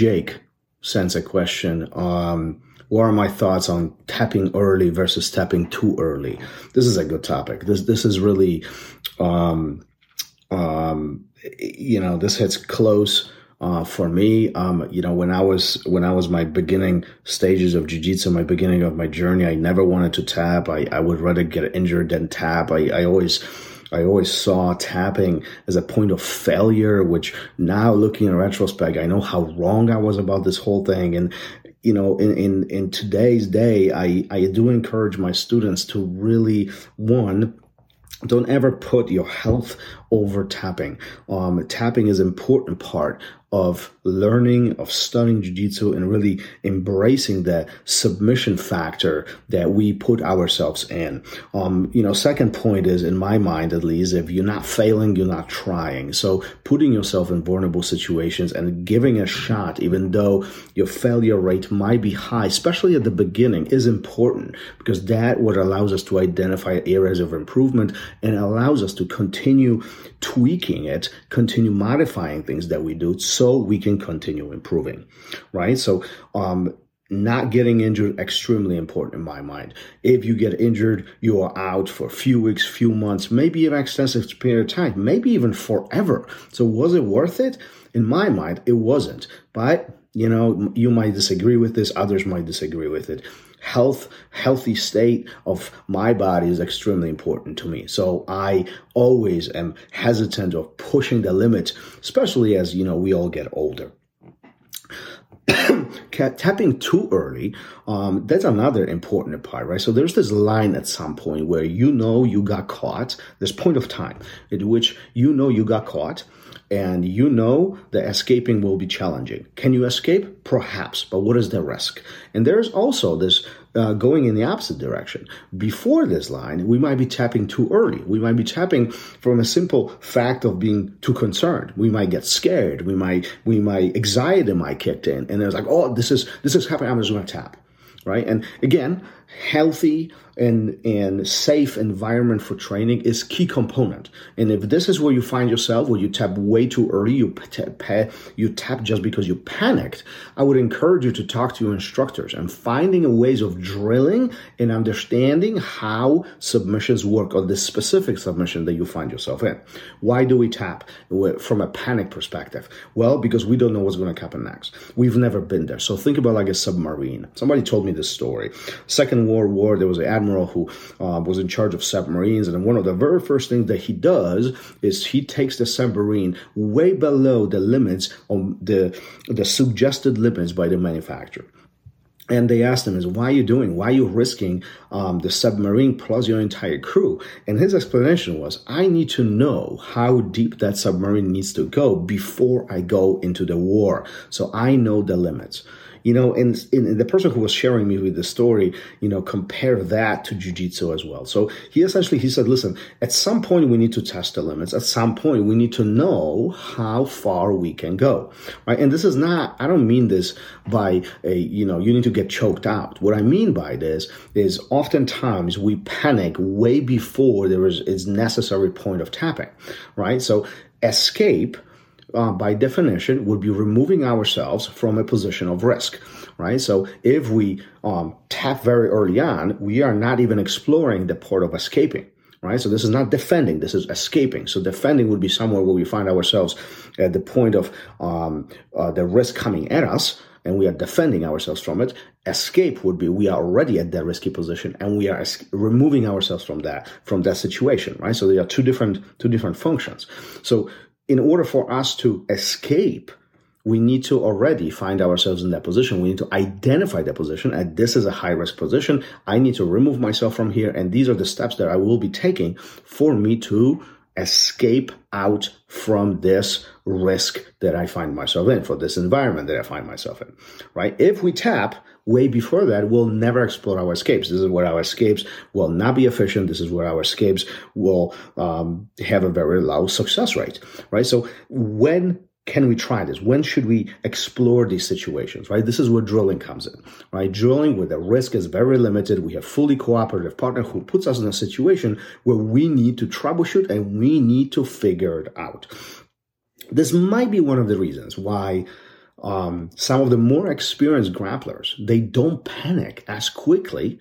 Jake sends a question. Um, what are my thoughts on tapping early versus tapping too early? This is a good topic. This this is really, um, um, you know, this hits close uh, for me. Um, you know, when I was when I was my beginning stages of jiu-jitsu, my beginning of my journey, I never wanted to tap. I, I would rather get injured than tap. I, I always I always saw tapping as a point of failure, which now looking in retrospect, I know how wrong I was about this whole thing. And, you know, in, in, in today's day, I, I do encourage my students to really, one, don't ever put your health over tapping. Um, tapping is an important part of learning, of studying jujitsu, and really embracing the submission factor that we put ourselves in. Um, you know, second point is, in my mind at least, if you're not failing, you're not trying. So putting yourself in vulnerable situations and giving a shot, even though your failure rate might be high, especially at the beginning, is important because that what allows us to identify areas of improvement and allows us to continue tweaking it, continue modifying things that we do so we can continue improving, right? So, um, not getting injured extremely important in my mind. If you get injured you are out for a few weeks few months maybe an extensive period of time maybe even forever. So was it worth it? In my mind it wasn't. But you know you might disagree with this others might disagree with it. Health healthy state of my body is extremely important to me. So i always am hesitant of pushing the limits especially as you know we all get older. Tapping too early um, that's another important part right? So there's this line at some point where you know you got caught this point of time in which you know you got caught and you know that escaping will be challenging. Can you escape? Perhaps, but what is the risk? And there's also this uh, going in the opposite direction. Before this line, we might be tapping too early. We might be tapping from a simple fact of being too concerned. We might get scared. We might, we might anxiety might kick in, and it's like, oh, this is this is happening. I'm just going to tap, right? And again, healthy and, and safe environment for training is key component. And if this is where you find yourself, where you tap way too early, you tap, you tap just because you panicked, I would encourage you to talk to your instructors and finding ways of drilling and understanding how submissions work or the specific submission that you find yourself in. Why do we tap from a panic perspective? Well, because we don't know what's going to happen next. We've never been there. So think about like a submarine. Somebody told me this story. Second World War, there was an admiral who uh, was in charge of submarines. And one of the very first things that he does is he takes the submarine way below the limits on the the suggested limits by the manufacturer. And they asked him, "Is why are you doing? Why are you risking um, the submarine plus your entire crew?" And his explanation was, "I need to know how deep that submarine needs to go before I go into the war, so I know the limits." You know, and, and the person who was sharing me with the story, you know, compare that to jujitsu as well. So he essentially, he said, listen, at some point we need to test the limits. At some point we need to know how far we can go, right? And this is not, I don't mean this by a, you know, you need to get choked out. What I mean by this is oftentimes we panic way before there is, is necessary point of tapping, right? So escape uh, by definition, would be removing ourselves from a position of risk, right? So if we um, tap very early on, we are not even exploring the part of escaping, right? So this is not defending, this is escaping. So defending would be somewhere where we find ourselves at the point of um, uh, the risk coming at us, and we are defending ourselves from it. Escape would be we are already at that risky position and we are es- removing ourselves from that from that situation, right? So there are two different two different functions. So in order for us to escape, we need to already find ourselves in that position. We need to identify that position, and this is a high risk position. I need to remove myself from here, and these are the steps that I will be taking for me to escape out from this risk that I find myself in, for this environment that I find myself in, right? If we tap way before that, we'll never explore our escapes. This is where our escapes will not be efficient. This is where our escapes will um, have a very low success rate, right? So when can we try this? When should we explore these situations, right? This is where drilling comes in, right? Drilling where the risk is very limited. We have fully cooperative partner who puts us in a situation where we need to troubleshoot and we need to figure it out. This might be one of the reasons why um, some of the more experienced grapplers, they don't panic as quickly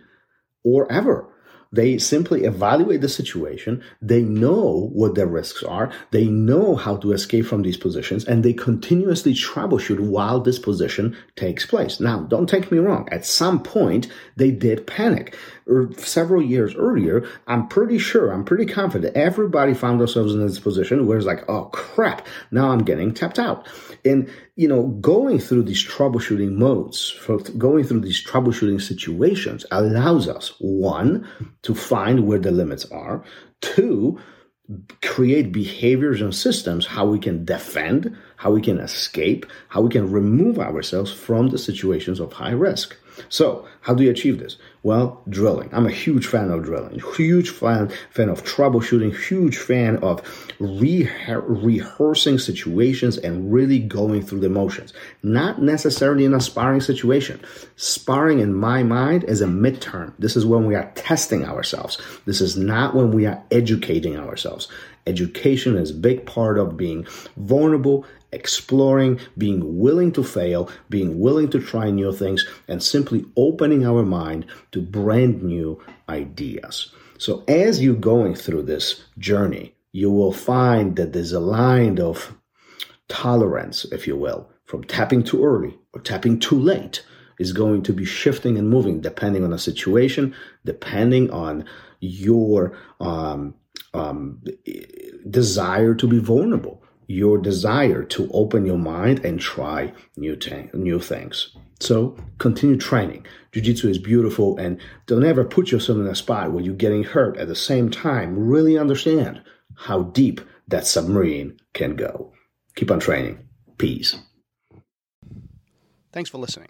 or ever. They simply evaluate the situation. They know what their risks are. They know how to escape from these positions and they continuously troubleshoot while this position takes place. Now, don't take me wrong. At some point, they did panic. Er, several years earlier, I'm pretty sure, I'm pretty confident everybody found themselves in this position where it's like, oh crap, now I'm getting tapped out. And, you know, going through these troubleshooting modes, going through these troubleshooting situations allows us, one, to find where the limits are, two, create behaviors and systems how we can defend, how we can escape, how we can remove ourselves from the situations of high risk. So, how do you achieve this? Well, drilling. I'm a huge fan of drilling, huge fan, fan of troubleshooting, huge fan of re- rehearsing situations and really going through the motions. Not necessarily in a sparring situation. Sparring, in my mind, is a midterm. This is when we are testing ourselves. This is not when we are educating ourselves. Education is a big part of being vulnerable exploring, being willing to fail, being willing to try new things, and simply opening our mind to brand new ideas. So, as you're going through this journey, you will find that there's a line of tolerance, if you will, from tapping too early or tapping too late is going to be shifting and moving depending on the situation, depending on your um, um, desire to be vulnerable your desire to open your mind and try new, t- new things. So continue training. Jiu-Jitsu is beautiful and don't ever put yourself in a spot where you're getting hurt at the same time. Really understand how deep that submarine can go. Keep on training. Peace. Thanks for listening.